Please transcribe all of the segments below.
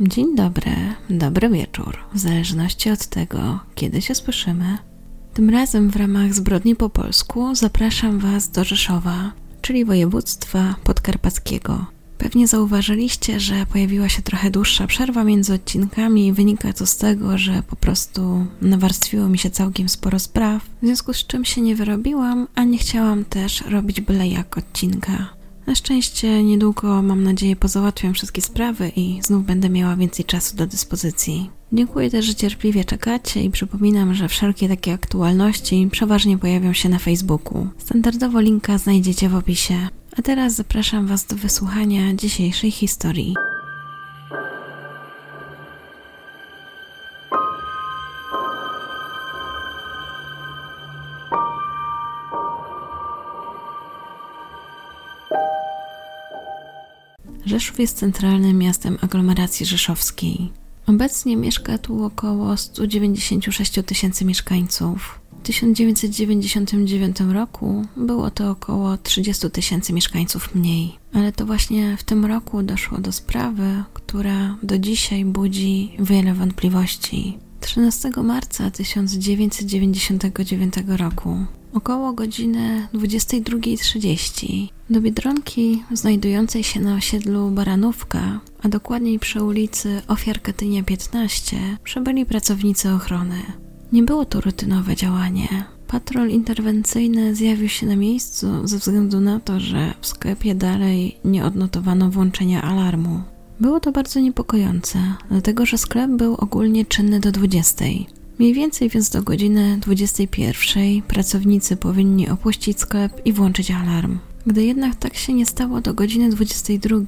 Dzień dobry, dobry wieczór, w zależności od tego, kiedy się słyszymy. Tym razem w ramach zbrodni po polsku zapraszam Was do Rzeszowa, czyli województwa podkarpackiego. Pewnie zauważyliście, że pojawiła się trochę dłuższa przerwa między odcinkami i wynika to z tego, że po prostu nawarstwiło mi się całkiem sporo spraw, w związku z czym się nie wyrobiłam, a nie chciałam też robić byle jak odcinka. Na szczęście niedługo, mam nadzieję, pozałatwiam wszystkie sprawy i znów będę miała więcej czasu do dyspozycji. Dziękuję też, że cierpliwie czekacie i przypominam, że wszelkie takie aktualności przeważnie pojawią się na Facebooku. Standardowo linka znajdziecie w opisie. A teraz zapraszam Was do wysłuchania dzisiejszej historii. Rzeszów jest centralnym miastem aglomeracji rzeszowskiej. Obecnie mieszka tu około 196 tysięcy mieszkańców. W 1999 roku było to około 30 tysięcy mieszkańców mniej, ale to właśnie w tym roku doszło do sprawy, która do dzisiaj budzi wiele wątpliwości. 13 marca 1999 roku Około godziny 22.30 do Biedronki znajdującej się na osiedlu Baranówka, a dokładniej przy ulicy Ofiar Katynia 15, przybyli pracownicy ochrony. Nie było to rutynowe działanie. Patrol interwencyjny zjawił się na miejscu ze względu na to, że w sklepie dalej nie odnotowano włączenia alarmu. Było to bardzo niepokojące, dlatego że sklep był ogólnie czynny do 20. Mniej więcej więc do godziny 21 pracownicy powinni opuścić sklep i włączyć alarm. Gdy jednak tak się nie stało do godziny 22,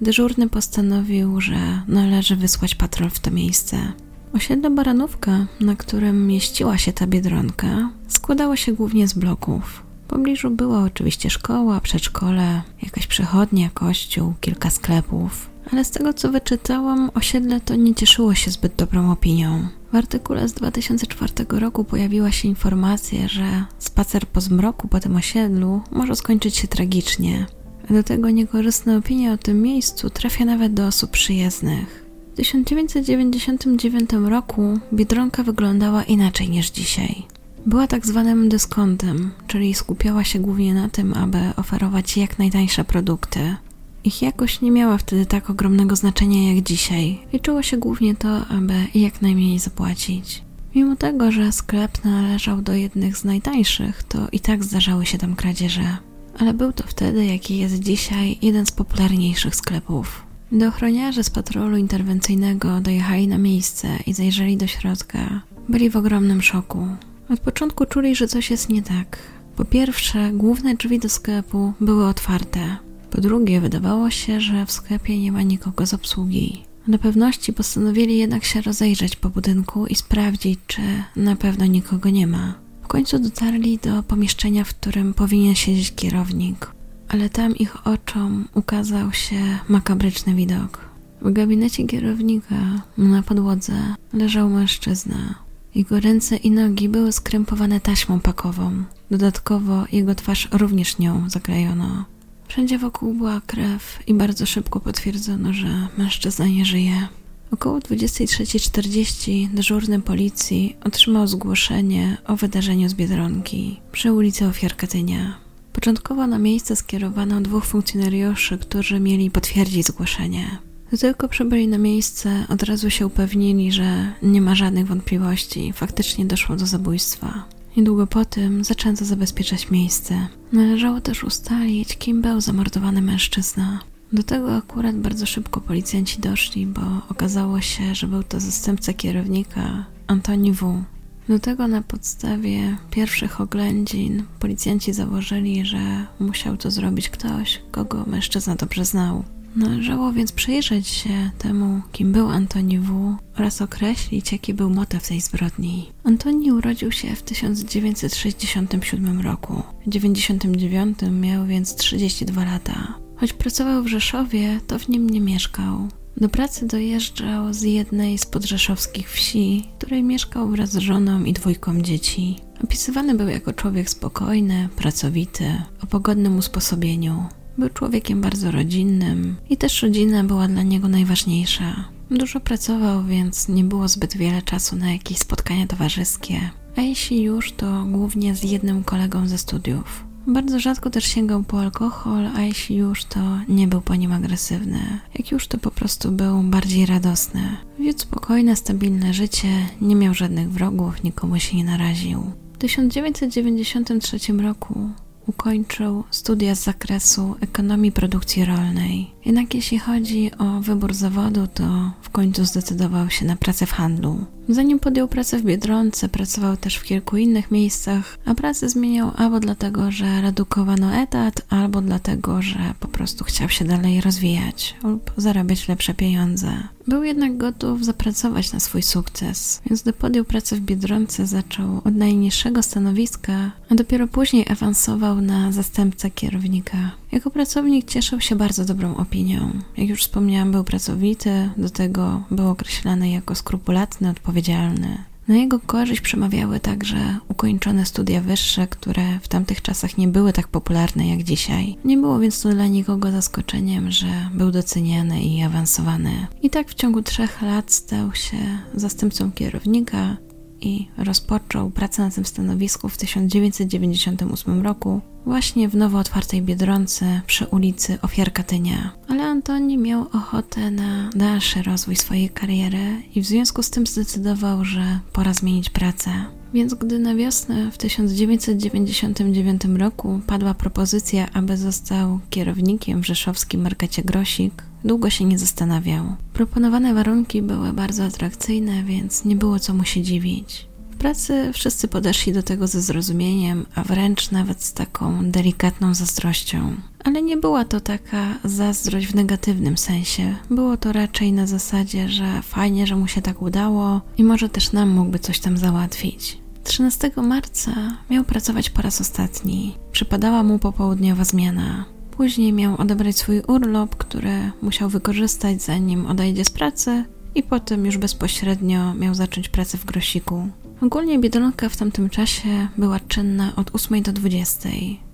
dyżurny postanowił, że należy wysłać patrol w to miejsce. Osiedle Baranówka, na którym mieściła się ta biedronka, składało się głównie z bloków. W pobliżu była oczywiście szkoła, przedszkole, jakaś przechodnia, kościół, kilka sklepów ale z tego co wyczytałam, osiedle to nie cieszyło się zbyt dobrą opinią. W artykule z 2004 roku pojawiła się informacja, że spacer po zmroku po tym osiedlu może skończyć się tragicznie. Do tego niekorzystna opinia o tym miejscu trafia nawet do osób przyjezdnych. W 1999 roku Biedronka wyglądała inaczej niż dzisiaj. Była tak zwanym dyskontem, czyli skupiała się głównie na tym, aby oferować jak najtańsze produkty. Ich jakość nie miała wtedy tak ogromnego znaczenia jak dzisiaj. Liczyło się głównie to, aby jak najmniej zapłacić. Mimo tego, że sklep należał do jednych z najtańszych, to i tak zdarzały się tam kradzieże. Ale był to wtedy, jaki jest dzisiaj, jeden z popularniejszych sklepów. Gdy ochroniarze z patrolu interwencyjnego dojechali na miejsce i zajrzeli do środka, byli w ogromnym szoku. Od początku czuli, że coś jest nie tak. Po pierwsze, główne drzwi do sklepu były otwarte, po drugie, wydawało się, że w sklepie nie ma nikogo z obsługi. Na pewności postanowili jednak się rozejrzeć po budynku i sprawdzić, czy na pewno nikogo nie ma. W końcu dotarli do pomieszczenia, w którym powinien siedzieć kierownik, ale tam ich oczom ukazał się makabryczny widok. W gabinecie kierownika na podłodze leżał mężczyzna. Jego ręce i nogi były skrępowane taśmą pakową. Dodatkowo jego twarz również nią zaklejono. Wszędzie wokół była krew i bardzo szybko potwierdzono, że mężczyzna nie żyje. Około 23.40 dyżurny policji otrzymał zgłoszenie o wydarzeniu z Biedronki przy ulicy Ofiar Katynia. Początkowo na miejsce skierowano dwóch funkcjonariuszy, którzy mieli potwierdzić zgłoszenie. Gdy tylko przybyli na miejsce, od razu się upewnili, że nie ma żadnych wątpliwości, faktycznie doszło do zabójstwa. Niedługo po tym zaczęto zabezpieczać miejsce. Należało też ustalić, kim był zamordowany mężczyzna. Do tego akurat bardzo szybko policjanci doszli, bo okazało się, że był to zastępca kierownika Antoni W. Do tego na podstawie pierwszych oględzin policjanci założyli, że musiał to zrobić ktoś, kogo mężczyzna dobrze znał. Należało więc przyjrzeć się temu, kim był Antoni W. oraz określić, jaki był motyw tej zbrodni. Antoni urodził się w 1967 roku. W 1999 miał więc 32 lata. Choć pracował w Rzeszowie, to w nim nie mieszkał. Do pracy dojeżdżał z jednej z podrzeszowskich wsi, której mieszkał wraz z żoną i dwójką dzieci. Opisywany był jako człowiek spokojny, pracowity, o pogodnym usposobieniu. Był człowiekiem bardzo rodzinnym i też rodzina była dla niego najważniejsza. Dużo pracował, więc nie było zbyt wiele czasu na jakieś spotkania towarzyskie, a jeśli już, to głównie z jednym kolegą ze studiów. Bardzo rzadko też sięgał po alkohol, a jeśli już, to nie był po nim agresywny. Jak już, to po prostu był bardziej radosny. Wiódł spokojne, stabilne życie, nie miał żadnych wrogów, nikomu się nie naraził. W 1993 roku ukończył studia z zakresu ekonomii produkcji rolnej. Jednak jeśli chodzi o wybór zawodu, to w końcu zdecydował się na pracę w handlu. Zanim podjął pracę w Biedronce, pracował też w kilku innych miejscach, a pracę zmieniał albo dlatego, że redukowano etat, albo dlatego, że po prostu chciał się dalej rozwijać lub zarabiać lepsze pieniądze. Był jednak gotów zapracować na swój sukces, więc gdy podjął pracę w Biedronce, zaczął od najniższego stanowiska, a dopiero później awansował na zastępcę kierownika. Jako pracownik cieszył się bardzo dobrą opinią. Jak już wspomniałam, był pracowity, do tego był określany jako skrupulatny, odpowiedzialny. Na jego korzyść przemawiały także ukończone studia wyższe, które w tamtych czasach nie były tak popularne jak dzisiaj. Nie było więc to dla nikogo zaskoczeniem, że był doceniany i awansowany. I tak w ciągu trzech lat stał się zastępcą kierownika, i rozpoczął pracę na tym stanowisku w 1998 roku, właśnie w nowo otwartej Biedronce przy ulicy Ofiar Katynia. Ale Antoni miał ochotę na dalszy rozwój swojej kariery i w związku z tym zdecydował, że pora zmienić pracę. Więc gdy na wiosnę w 1999 roku padła propozycja, aby został kierownikiem w rzeszowskim markecie Grosik, długo się nie zastanawiał. Proponowane warunki były bardzo atrakcyjne, więc nie było co mu się dziwić. W pracy wszyscy podeszli do tego ze zrozumieniem, a wręcz nawet z taką delikatną zazdrością. Ale nie była to taka zazdrość w negatywnym sensie. Było to raczej na zasadzie, że fajnie, że mu się tak udało i może też nam mógłby coś tam załatwić. 13 marca miał pracować po raz ostatni. Przypadała mu popołudniowa zmiana. Później miał odebrać swój urlop, który musiał wykorzystać zanim odejdzie z pracy i potem już bezpośrednio miał zacząć pracę w grosiku. Ogólnie Biedronka w tamtym czasie była czynna od 8 do 20,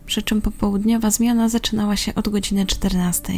przy czym popołudniowa zmiana zaczynała się od godziny 14.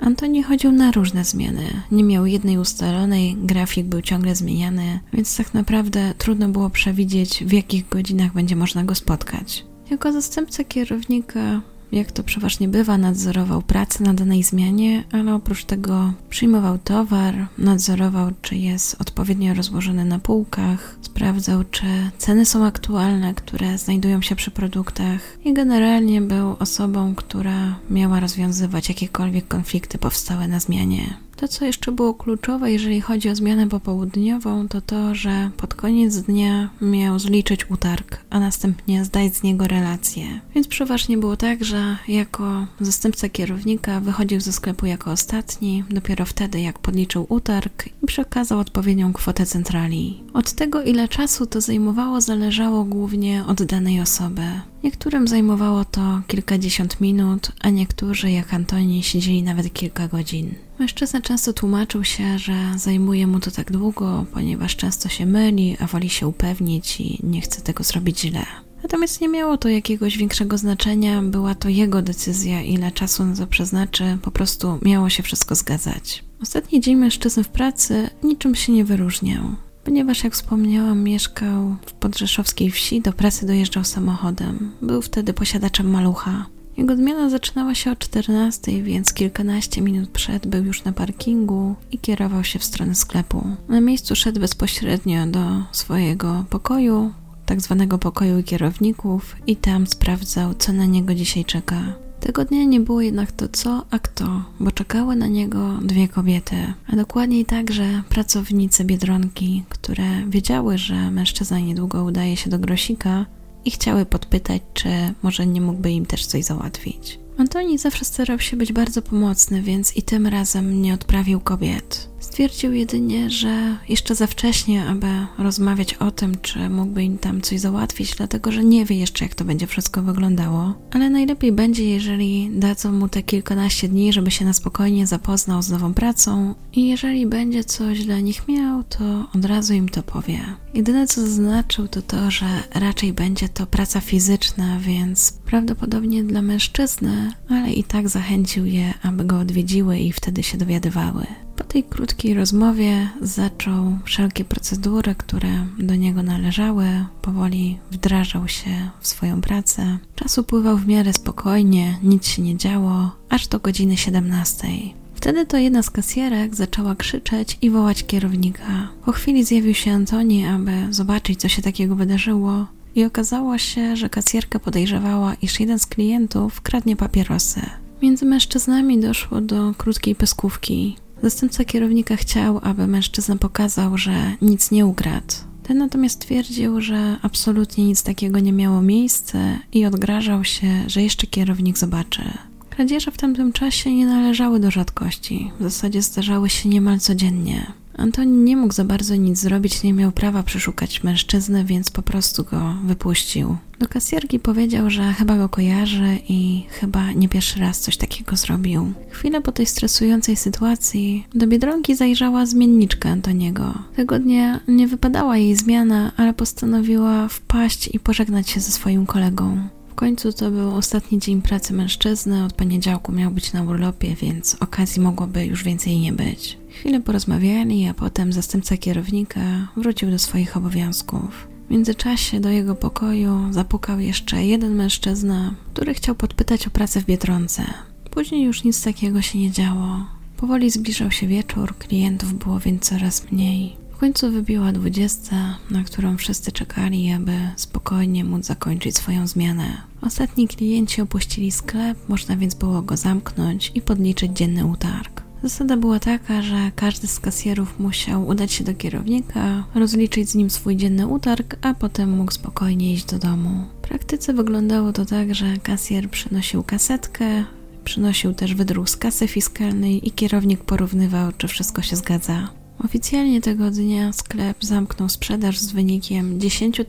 Antoni chodził na różne zmiany. Nie miał jednej ustalonej, grafik był ciągle zmieniany, więc tak naprawdę trudno było przewidzieć, w jakich godzinach będzie można go spotkać. Jako zastępca kierownika jak to przeważnie bywa, nadzorował pracę na danej zmianie, ale oprócz tego przyjmował towar, nadzorował, czy jest odpowiednio rozłożony na półkach, sprawdzał, czy ceny są aktualne, które znajdują się przy produktach i generalnie był osobą, która miała rozwiązywać jakiekolwiek konflikty powstałe na zmianie. To, co jeszcze było kluczowe, jeżeli chodzi o zmianę popołudniową, to to, że pod koniec dnia miał zliczyć utarg, a następnie zdać z niego relację. Więc przeważnie było tak, że jako zastępca kierownika wychodził ze sklepu jako ostatni, dopiero wtedy, jak podliczył utarg i przekazał odpowiednią kwotę centrali. Od tego, ile czasu to zajmowało, zależało głównie od danej osoby. Niektórym zajmowało to kilkadziesiąt minut, a niektórzy, jak Antoni, siedzieli nawet kilka godzin. Mężczyzna często tłumaczył się, że zajmuje mu to tak długo, ponieważ często się myli, a woli się upewnić i nie chce tego zrobić źle. Natomiast nie miało to jakiegoś większego znaczenia, była to jego decyzja, ile czasu na to przeznaczy, po prostu miało się wszystko zgadzać. Ostatni dzień mężczyzny w pracy niczym się nie wyróżniał ponieważ jak wspomniałam, mieszkał w podrzeszowskiej wsi, do pracy dojeżdżał samochodem. Był wtedy posiadaczem malucha. Jego zmiana zaczynała się o 14, więc kilkanaście minut przed był już na parkingu i kierował się w stronę sklepu. Na miejscu szedł bezpośrednio do swojego pokoju, tak zwanego pokoju kierowników i tam sprawdzał, co na niego dzisiaj czeka. Tego dnia nie było jednak to co, a kto, bo czekały na niego dwie kobiety, a dokładniej także pracownice Biedronki, które wiedziały, że mężczyzna niedługo udaje się do Grosika i chciały podpytać, czy może nie mógłby im też coś załatwić. Antoni zawsze starał się być bardzo pomocny, więc i tym razem nie odprawił kobiet. Stwierdził jedynie, że jeszcze za wcześnie, aby rozmawiać o tym, czy mógłby im tam coś załatwić, dlatego że nie wie jeszcze, jak to będzie wszystko wyglądało. Ale najlepiej będzie, jeżeli dadzą mu te kilkanaście dni, żeby się na spokojnie zapoznał z nową pracą i jeżeli będzie coś dla nich miał, to od razu im to powie. Jedyne co zaznaczył to to, że raczej będzie to praca fizyczna, więc prawdopodobnie dla mężczyzny, ale i tak zachęcił je, aby go odwiedziły i wtedy się dowiadywały tej krótkiej rozmowie zaczął wszelkie procedury, które do niego należały, powoli wdrażał się w swoją pracę. Czas upływał w miarę spokojnie, nic się nie działo, aż do godziny 17. Wtedy to jedna z kasjerek zaczęła krzyczeć i wołać kierownika. Po chwili zjawił się Antoni, aby zobaczyć, co się takiego wydarzyło. I okazało się, że kasjerka podejrzewała, iż jeden z klientów kradnie papierosy. Między mężczyznami doszło do krótkiej pyskówki. Zastępca kierownika chciał, aby mężczyzna pokazał, że nic nie ukradł. Ten natomiast twierdził, że absolutnie nic takiego nie miało miejsca i odgrażał się, że jeszcze kierownik zobaczy. Kradzieże w tamtym czasie nie należały do rzadkości, w zasadzie zdarzały się niemal codziennie. Antoni nie mógł za bardzo nic zrobić, nie miał prawa przeszukać mężczyznę, więc po prostu go wypuścił. Do kasjerki powiedział, że chyba go kojarzy i chyba nie pierwszy raz coś takiego zrobił. Chwilę po tej stresującej sytuacji do Biedronki zajrzała zmienniczka Antoniego. Tego dnia nie wypadała jej zmiana, ale postanowiła wpaść i pożegnać się ze swoim kolegą. W końcu to był ostatni dzień pracy mężczyzny, od poniedziałku miał być na urlopie, więc okazji mogłoby już więcej nie być. Chwilę porozmawiali, a potem zastępca kierownika wrócił do swoich obowiązków. W międzyczasie do jego pokoju zapukał jeszcze jeden mężczyzna, który chciał podpytać o pracę w Biedronce. Później już nic takiego się nie działo. Powoli zbliżał się wieczór, klientów było więc coraz mniej. W końcu wybiła dwudziesta, na którą wszyscy czekali, aby spokojnie móc zakończyć swoją zmianę. Ostatni klienci opuścili sklep, można więc było go zamknąć i podliczyć dzienny utarg. Zasada była taka, że każdy z kasjerów musiał udać się do kierownika, rozliczyć z nim swój dzienny utarg, a potem mógł spokojnie iść do domu. W praktyce wyglądało to tak, że kasjer przynosił kasetkę, przynosił też wydruk z kasy fiskalnej i kierownik porównywał, czy wszystko się zgadza. Oficjalnie tego dnia sklep zamknął sprzedaż z wynikiem 10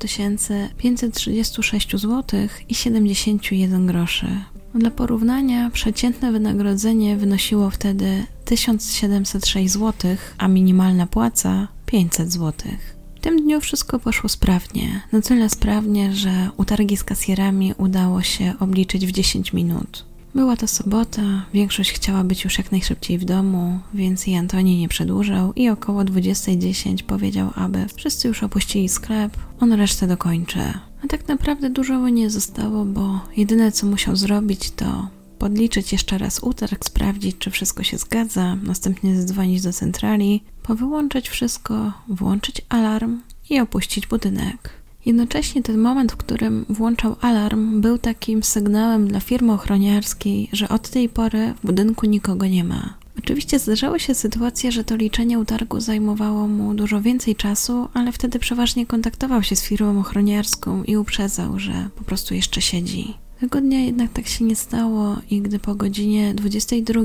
536 zł i 71 groszy. Dla porównania przeciętne wynagrodzenie wynosiło wtedy 1706 zł, a minimalna płaca 500 zł. W tym dniu wszystko poszło sprawnie, na tyle sprawnie, że utargi z kasjerami udało się obliczyć w 10 minut. Była to sobota, większość chciała być już jak najszybciej w domu, więc i Antoni nie przedłużał i około 20.10 powiedział, aby wszyscy już opuścili sklep, on resztę dokończy. A tak naprawdę dużo mu nie zostało, bo jedyne co musiał zrobić to podliczyć jeszcze raz utarg, sprawdzić czy wszystko się zgadza, następnie zadzwonić do centrali, powyłączyć wszystko, włączyć alarm i opuścić budynek. Jednocześnie ten moment, w którym włączał alarm, był takim sygnałem dla firmy ochroniarskiej, że od tej pory w budynku nikogo nie ma. Oczywiście zdarzały się sytuacje, że to liczenie utargu zajmowało mu dużo więcej czasu, ale wtedy przeważnie kontaktował się z firmą ochroniarską i uprzedzał, że po prostu jeszcze siedzi. Tego dnia jednak tak się nie stało i gdy po godzinie 22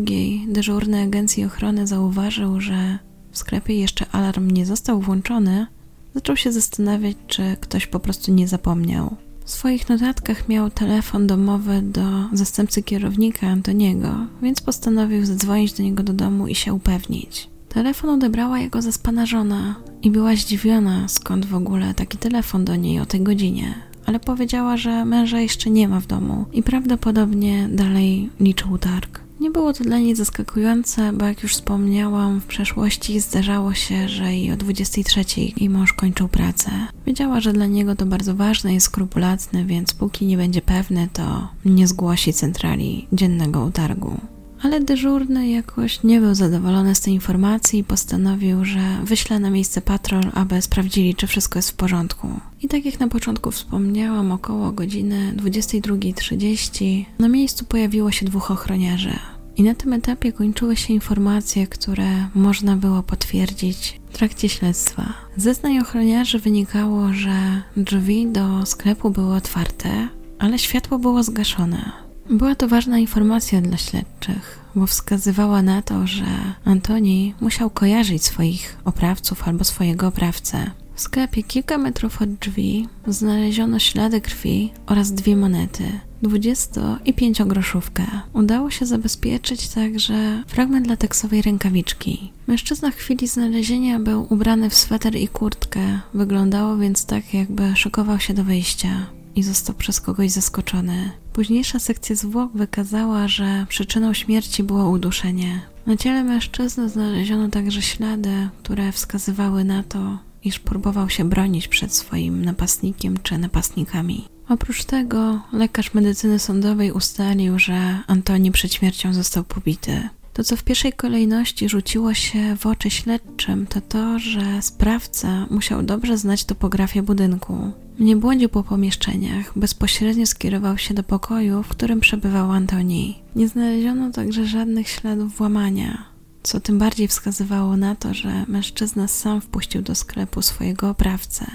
dyżurny agencji ochrony zauważył, że w sklepie jeszcze alarm nie został włączony, Zaczął się zastanawiać, czy ktoś po prostu nie zapomniał. W swoich notatkach miał telefon domowy do zastępcy kierownika Antoniego, więc postanowił zadzwonić do niego do domu i się upewnić. Telefon odebrała jego zaspana żona i była zdziwiona, skąd w ogóle taki telefon do niej o tej godzinie, ale powiedziała, że męża jeszcze nie ma w domu i prawdopodobnie dalej liczył targ. Nie było to dla niej zaskakujące, bo jak już wspomniałam, w przeszłości zdarzało się, że i o 23 jej mąż kończył pracę. Wiedziała, że dla niego to bardzo ważne, jest skrupulatny, więc póki nie będzie pewny, to nie zgłosi centrali dziennego utargu. Ale dyżurny jakoś nie był zadowolony z tej informacji i postanowił, że wyśle na miejsce patrol, aby sprawdzili, czy wszystko jest w porządku. I tak jak na początku wspomniałam, około godziny 22.30 na miejscu pojawiło się dwóch ochroniarzy. I na tym etapie kończyły się informacje, które można było potwierdzić w trakcie śledztwa. Zeznań ochroniarzy wynikało, że drzwi do sklepu były otwarte, ale światło było zgaszone. Była to ważna informacja dla śledczych, bo wskazywała na to, że Antoni musiał kojarzyć swoich oprawców albo swojego oprawcę. W sklepie kilka metrów od drzwi znaleziono ślady krwi oraz dwie monety. 20 i 5 groszówkę. Udało się zabezpieczyć także fragment lateksowej rękawiczki. Mężczyzna w chwili znalezienia był ubrany w sweter i kurtkę. Wyglądało więc tak, jakby szykował się do wyjścia i został przez kogoś zaskoczony. Późniejsza sekcja zwłok wykazała, że przyczyną śmierci było uduszenie. Na ciele mężczyzny znaleziono także ślady, które wskazywały na to, iż próbował się bronić przed swoim napastnikiem czy napastnikami. Oprócz tego lekarz medycyny sądowej ustalił, że Antoni przed śmiercią został pobity. To, co w pierwszej kolejności rzuciło się w oczy śledczym, to to, że sprawca musiał dobrze znać topografię budynku. Nie błądził po pomieszczeniach, bezpośrednio skierował się do pokoju, w którym przebywał Antoni. Nie znaleziono także żadnych śladów włamania, co tym bardziej wskazywało na to, że mężczyzna sam wpuścił do sklepu swojego oprawcę.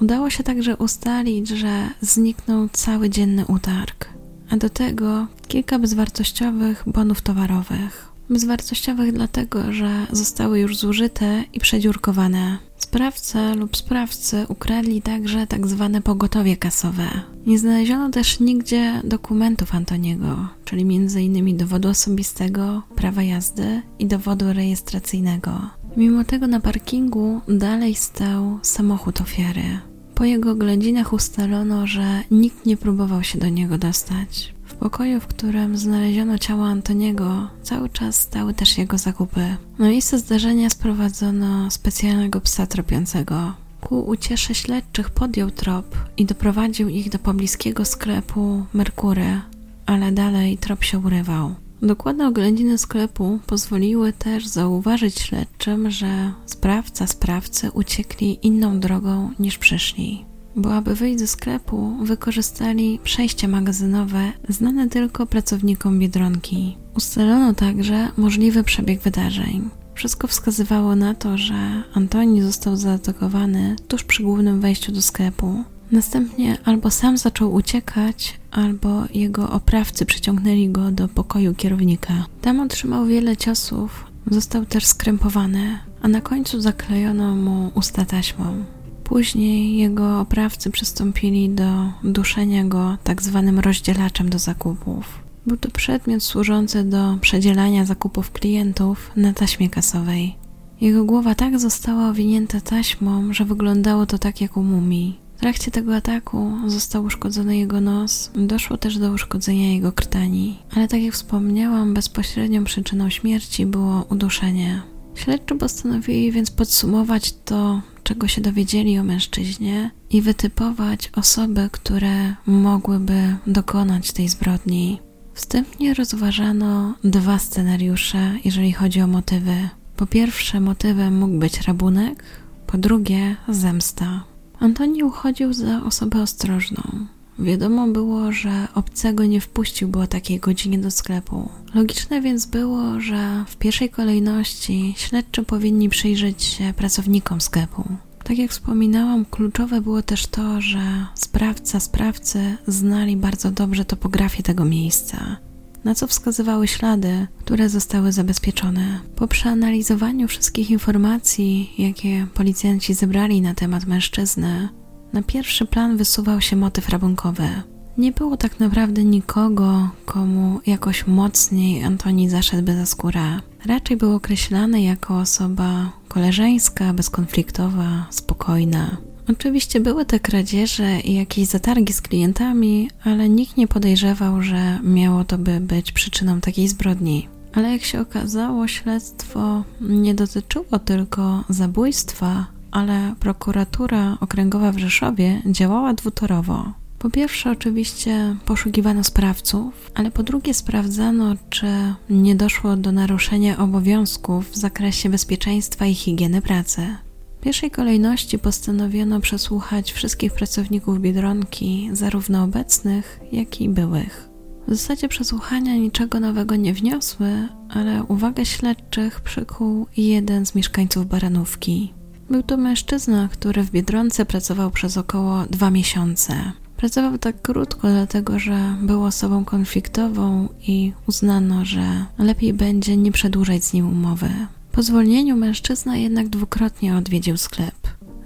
Udało się także ustalić, że zniknął cały dzienny utarg, a do tego kilka bezwartościowych bonów towarowych bezwartościowych dlatego, że zostały już zużyte i przedziurkowane. Sprawca lub sprawcy ukradli także tak zwane pogotowie kasowe. Nie znaleziono też nigdzie dokumentów Antoniego, czyli m.in. dowodu osobistego, prawa jazdy i dowodu rejestracyjnego. Mimo tego na parkingu dalej stał samochód ofiary. Po jego oględzinach ustalono, że nikt nie próbował się do niego dostać. Pokoju, w którym znaleziono ciało Antoniego, cały czas stały też jego zakupy. Na miejsce zdarzenia sprowadzono specjalnego psa tropiącego. Ku uciesze śledczych podjął trop i doprowadził ich do pobliskiego sklepu Merkury, ale dalej trop się urywał. Dokładne oględziny sklepu pozwoliły też zauważyć śledczym, że sprawca sprawcy uciekli inną drogą niż przyszli bo aby wyjść ze sklepu, wykorzystali przejście magazynowe znane tylko pracownikom biedronki. Ustalono także możliwy przebieg wydarzeń. Wszystko wskazywało na to, że Antoni został zaatakowany tuż przy głównym wejściu do sklepu. Następnie albo sam zaczął uciekać, albo jego oprawcy przyciągnęli go do pokoju kierownika. Tam otrzymał wiele ciosów, został też skrępowany, a na końcu zaklejono mu usta taśmą. Później jego oprawcy przystąpili do duszenia go tak zwanym rozdzielaczem do zakupów. Był to przedmiot służący do przedzielania zakupów klientów na taśmie kasowej. Jego głowa tak została owinięta taśmą, że wyglądało to tak jak u mumii. W trakcie tego ataku został uszkodzony jego nos, doszło też do uszkodzenia jego krtani, ale tak jak wspomniałam, bezpośrednią przyczyną śmierci było uduszenie. Śledczy postanowili więc podsumować to czego się dowiedzieli o mężczyźnie i wytypować osoby, które mogłyby dokonać tej zbrodni. Wstępnie rozważano dwa scenariusze, jeżeli chodzi o motywy. Po pierwsze, motywem mógł być rabunek, po drugie, zemsta. Antoni uchodził za osobę ostrożną. Wiadomo było, że obcego nie wpuściłby o takiej godzinie do sklepu. Logiczne więc było, że w pierwszej kolejności śledczy powinni przyjrzeć się pracownikom sklepu. Tak jak wspominałam, kluczowe było też to, że sprawca, sprawcy znali bardzo dobrze topografię tego miejsca, na co wskazywały ślady, które zostały zabezpieczone. Po przeanalizowaniu wszystkich informacji, jakie policjanci zebrali na temat mężczyzny, na pierwszy plan wysuwał się motyw rabunkowy. Nie było tak naprawdę nikogo, komu jakoś mocniej Antoni zaszedłby za skórę. Raczej był określany jako osoba koleżeńska, bezkonfliktowa, spokojna. Oczywiście były te kradzieże i jakieś zatargi z klientami, ale nikt nie podejrzewał, że miało to by być przyczyną takiej zbrodni. Ale jak się okazało, śledztwo nie dotyczyło tylko zabójstwa, ale prokuratura okręgowa w Rzeszowie działała dwutorowo. Po pierwsze, oczywiście poszukiwano sprawców, ale po drugie, sprawdzano, czy nie doszło do naruszenia obowiązków w zakresie bezpieczeństwa i higieny pracy. W pierwszej kolejności postanowiono przesłuchać wszystkich pracowników biedronki, zarówno obecnych, jak i byłych. W zasadzie przesłuchania niczego nowego nie wniosły, ale uwagę śledczych przykuł jeden z mieszkańców Baranówki. Był to mężczyzna, który w Biedronce pracował przez około dwa miesiące. Pracował tak krótko, dlatego że był osobą konfliktową i uznano, że lepiej będzie nie przedłużać z nim umowy. Po zwolnieniu mężczyzna jednak dwukrotnie odwiedził sklep.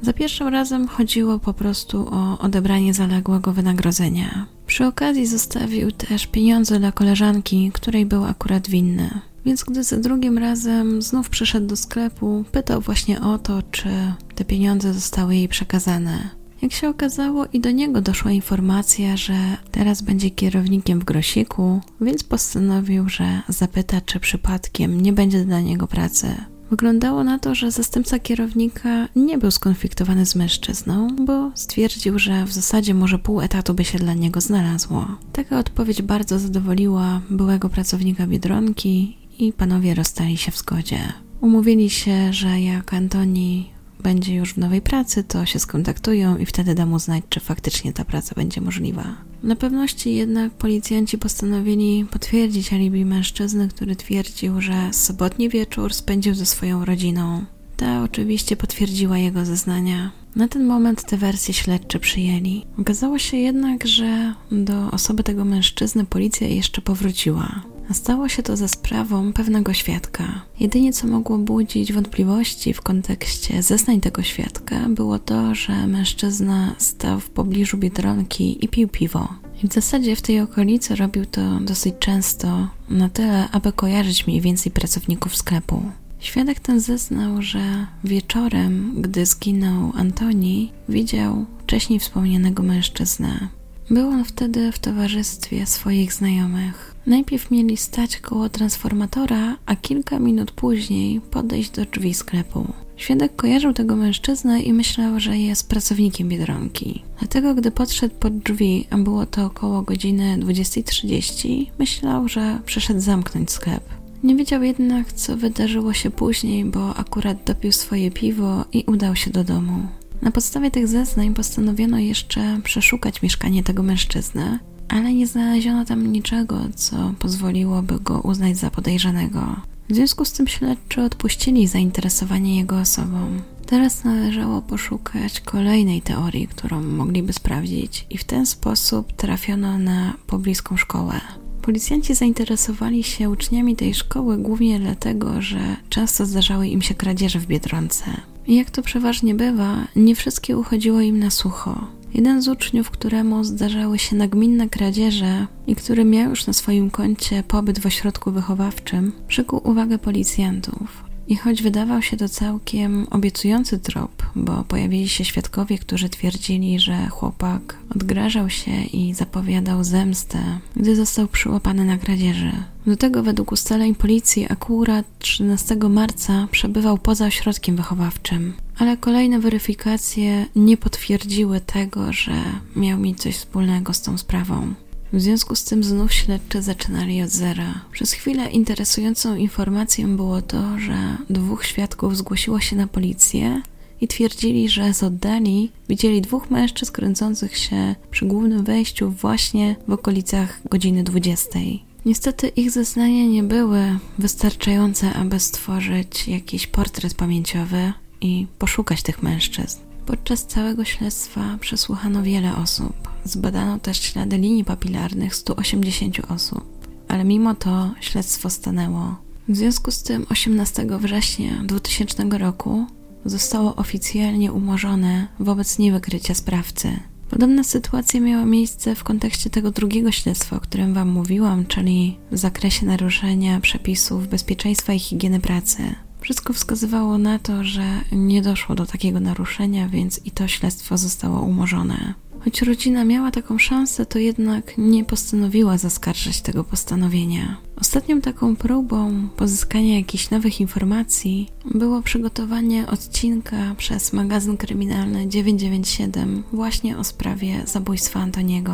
Za pierwszym razem chodziło po prostu o odebranie zaległego wynagrodzenia. Przy okazji zostawił też pieniądze dla koleżanki, której był akurat winny. Więc gdy za drugim razem znów przyszedł do sklepu, pytał właśnie o to, czy te pieniądze zostały jej przekazane. Jak się okazało, i do niego doszła informacja, że teraz będzie kierownikiem w Grosiku, więc postanowił, że zapyta, czy przypadkiem nie będzie dla niego pracy. Wyglądało na to, że zastępca kierownika nie był skonfliktowany z mężczyzną, bo stwierdził, że w zasadzie może pół etatu by się dla niego znalazło. Taka odpowiedź bardzo zadowoliła byłego pracownika biedronki i panowie rozstali się w zgodzie. Umówili się, że jak Antoni będzie już w nowej pracy, to się skontaktują i wtedy da mu znać, czy faktycznie ta praca będzie możliwa. Na pewności jednak policjanci postanowili potwierdzić alibi mężczyzny, który twierdził, że sobotni wieczór spędził ze swoją rodziną. Ta oczywiście potwierdziła jego zeznania. Na ten moment te wersje śledczy przyjęli. Okazało się jednak, że do osoby tego mężczyzny policja jeszcze powróciła. Stało się to za sprawą pewnego świadka. Jedynie co mogło budzić wątpliwości w kontekście zeznań tego świadka było to, że mężczyzna stał w pobliżu biedronki i pił piwo. I w zasadzie w tej okolicy robił to dosyć często, na tyle, aby kojarzyć mniej więcej pracowników sklepu. Świadek ten zeznał, że wieczorem, gdy zginął Antoni, widział wcześniej wspomnianego mężczyznę. Był on wtedy w towarzystwie swoich znajomych. Najpierw mieli stać koło transformatora, a kilka minut później podejść do drzwi sklepu. Świadek kojarzył tego mężczyznę i myślał, że jest pracownikiem biedronki. Dlatego, gdy podszedł pod drzwi, a było to około godziny 20.30, myślał, że przyszedł zamknąć sklep. Nie wiedział jednak, co wydarzyło się później, bo akurat dopił swoje piwo i udał się do domu. Na podstawie tych zeznań postanowiono jeszcze przeszukać mieszkanie tego mężczyzny, ale nie znaleziono tam niczego, co pozwoliłoby go uznać za podejrzanego. W związku z tym śledczy odpuścili zainteresowanie jego osobą. Teraz należało poszukać kolejnej teorii, którą mogliby sprawdzić, i w ten sposób trafiono na pobliską szkołę. Policjanci zainteresowali się uczniami tej szkoły głównie dlatego, że często zdarzały im się kradzieże w biedronce. I jak to przeważnie bywa, nie wszystkie uchodziło im na sucho. Jeden z uczniów, któremu zdarzały się nagminne kradzieże i który miał już na swoim koncie pobyt w ośrodku wychowawczym, przykuł uwagę policjantów. I choć wydawał się to całkiem obiecujący trop, bo pojawili się świadkowie, którzy twierdzili, że chłopak odgrażał się i zapowiadał zemstę, gdy został przyłapany na kradzieży. Do tego według ustaleń policji akurat 13 marca przebywał poza ośrodkiem wychowawczym, ale kolejne weryfikacje nie potwierdziły tego, że miał mieć coś wspólnego z tą sprawą. W związku z tym znów śledczy zaczynali od zera. Przez chwilę interesującą informacją było to, że dwóch świadków zgłosiło się na policję i twierdzili, że z oddali widzieli dwóch mężczyzn kręcących się przy głównym wejściu właśnie w okolicach godziny 20. Niestety ich zeznania nie były wystarczające, aby stworzyć jakiś portret pamięciowy i poszukać tych mężczyzn. Podczas całego śledztwa przesłuchano wiele osób. Zbadano też ślady linii papilarnych 180 osób, ale mimo to śledztwo stanęło. W związku z tym 18 września 2000 roku zostało oficjalnie umorzone wobec niewykrycia sprawcy. Podobna sytuacja miała miejsce w kontekście tego drugiego śledztwa, o którym Wam mówiłam, czyli w zakresie naruszenia przepisów bezpieczeństwa i higieny pracy. Wszystko wskazywało na to, że nie doszło do takiego naruszenia, więc i to śledztwo zostało umorzone. Choć rodzina miała taką szansę, to jednak nie postanowiła zaskarżać tego postanowienia. Ostatnią taką próbą pozyskania jakichś nowych informacji było przygotowanie odcinka przez magazyn kryminalny 997 właśnie o sprawie zabójstwa Antoniego.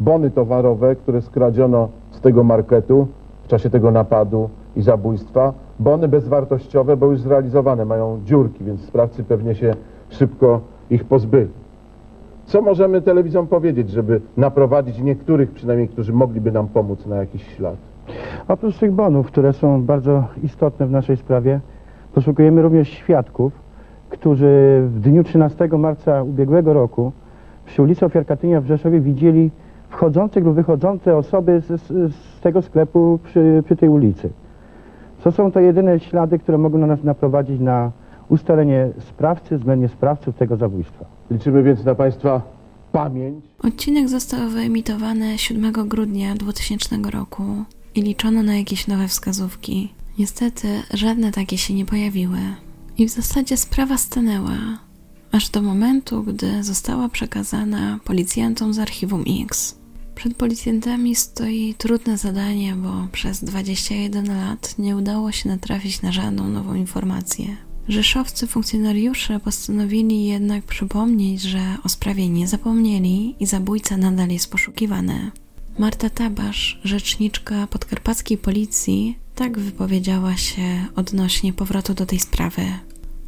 Bony towarowe, które skradziono z tego marketu w czasie tego napadu i zabójstwa, bony bezwartościowe, bo już zrealizowane, mają dziurki, więc sprawcy pewnie się szybko ich pozbyli. Co możemy telewizjom powiedzieć, żeby naprowadzić niektórych przynajmniej, którzy mogliby nam pomóc na jakiś ślad? Oprócz tych bonów, które są bardzo istotne w naszej sprawie, poszukujemy również świadków, którzy w dniu 13 marca ubiegłego roku przy ulicy Ofiar Katynia w Rzeszowie widzieli wchodzące lub wychodzące osoby z, z tego sklepu przy, przy tej ulicy. To są to jedyne ślady, które mogą nas naprowadzić na ustalenie sprawcy, względnie sprawców tego zabójstwa. Liczymy więc na Państwa pamięć. Odcinek został wyemitowany 7 grudnia 2000 roku i liczono na jakieś nowe wskazówki. Niestety żadne takie się nie pojawiły. I w zasadzie sprawa stanęła. aż do momentu, gdy została przekazana policjantom z archiwum X. Przed policjantami stoi trudne zadanie, bo przez 21 lat nie udało się natrafić na żadną nową informację. Rzeszowcy funkcjonariusze postanowili jednak przypomnieć, że o sprawie nie zapomnieli i zabójca nadal jest poszukiwany. Marta Tabasz, rzeczniczka podkarpackiej policji, tak wypowiedziała się odnośnie powrotu do tej sprawy.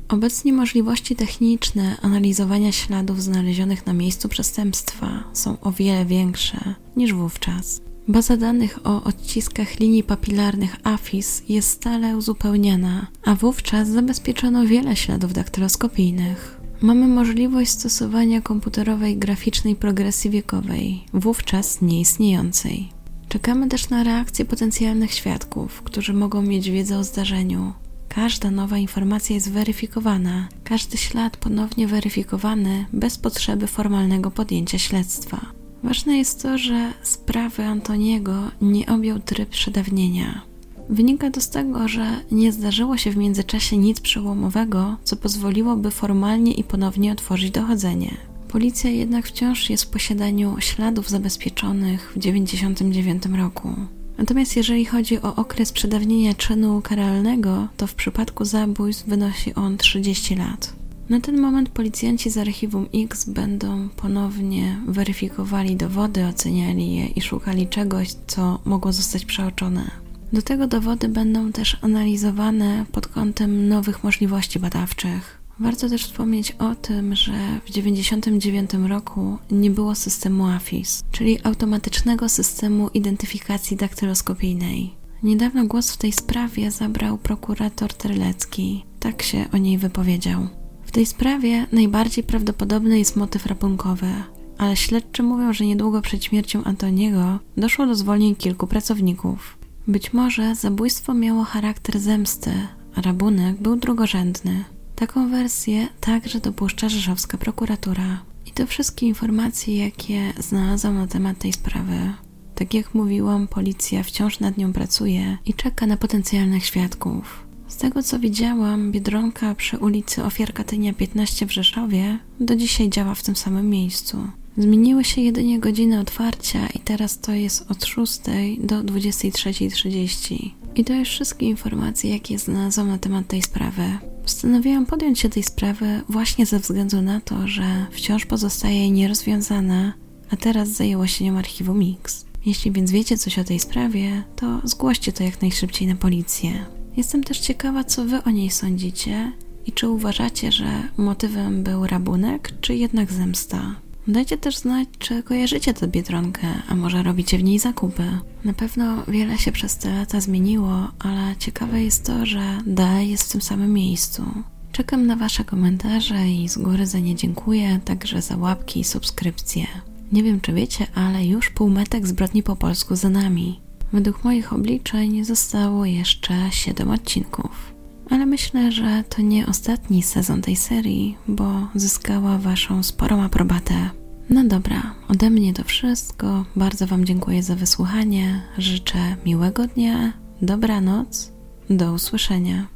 Obecnie możliwości techniczne analizowania śladów znalezionych na miejscu przestępstwa są o wiele większe niż wówczas. Baza danych o odciskach linii papilarnych AFIS jest stale uzupełniana, a wówczas zabezpieczono wiele śladów daktyloskopijnych. Mamy możliwość stosowania komputerowej graficznej progresji wiekowej, wówczas nieistniejącej. Czekamy też na reakcję potencjalnych świadków, którzy mogą mieć wiedzę o zdarzeniu. Każda nowa informacja jest weryfikowana, każdy ślad ponownie weryfikowany bez potrzeby formalnego podjęcia śledztwa. Ważne jest to, że sprawy Antoniego nie objął tryb przedawnienia. Wynika to z tego, że nie zdarzyło się w międzyczasie nic przełomowego, co pozwoliłoby formalnie i ponownie otworzyć dochodzenie. Policja jednak wciąż jest w posiadaniu śladów zabezpieczonych w 1999 roku. Natomiast jeżeli chodzi o okres przedawnienia czynu karalnego, to w przypadku zabójstw wynosi on 30 lat. Na ten moment policjanci z archiwum X będą ponownie weryfikowali dowody, oceniali je i szukali czegoś, co mogło zostać przeoczone. Do tego dowody będą też analizowane pod kątem nowych możliwości badawczych. Warto też wspomnieć o tym, że w 1999 roku nie było systemu AFIS, czyli automatycznego systemu identyfikacji daktyloskopijnej. Niedawno głos w tej sprawie zabrał prokurator Terlecki. Tak się o niej wypowiedział. W tej sprawie najbardziej prawdopodobny jest motyw rapunkowy, ale śledczy mówią, że niedługo przed śmiercią Antoniego doszło do zwolnień kilku pracowników. Być może zabójstwo miało charakter zemsty, a rabunek był drugorzędny. Taką wersję także dopuszcza rzeszowska prokuratura. I to wszystkie informacje, jakie znalazłam na temat tej sprawy. Tak jak mówiłam, policja wciąż nad nią pracuje i czeka na potencjalnych świadków. Z tego co widziałam, Biedronka przy ulicy Ofiar Katynia 15 w Rzeszowie do dzisiaj działa w tym samym miejscu. Zmieniły się jedynie godziny otwarcia i teraz to jest od 6 do 23.30. I to już wszystkie informacje, jakie znalazłam na temat tej sprawy. Postanowiłam podjąć się tej sprawy właśnie ze względu na to, że wciąż pozostaje nierozwiązana, a teraz zajęło się nią archiwum Mix. Jeśli więc wiecie coś o tej sprawie, to zgłoście to jak najszybciej na policję. Jestem też ciekawa, co wy o niej sądzicie i czy uważacie, że motywem był rabunek, czy jednak zemsta. Dajcie też znać, czy kojarzycie tę biedronkę, a może robicie w niej zakupy. Na pewno wiele się przez te lata zmieniło, ale ciekawe jest to, że dalej jest w tym samym miejscu. Czekam na Wasze komentarze i z góry za nie dziękuję, także za łapki i subskrypcje. Nie wiem, czy wiecie, ale już półmetek zbrodni po polsku za nami. Według moich obliczeń zostało jeszcze 7 odcinków. Ale myślę, że to nie ostatni sezon tej serii, bo zyskała Waszą sporą aprobatę. No dobra, ode mnie to wszystko. Bardzo Wam dziękuję za wysłuchanie. Życzę miłego dnia, dobranoc, do usłyszenia.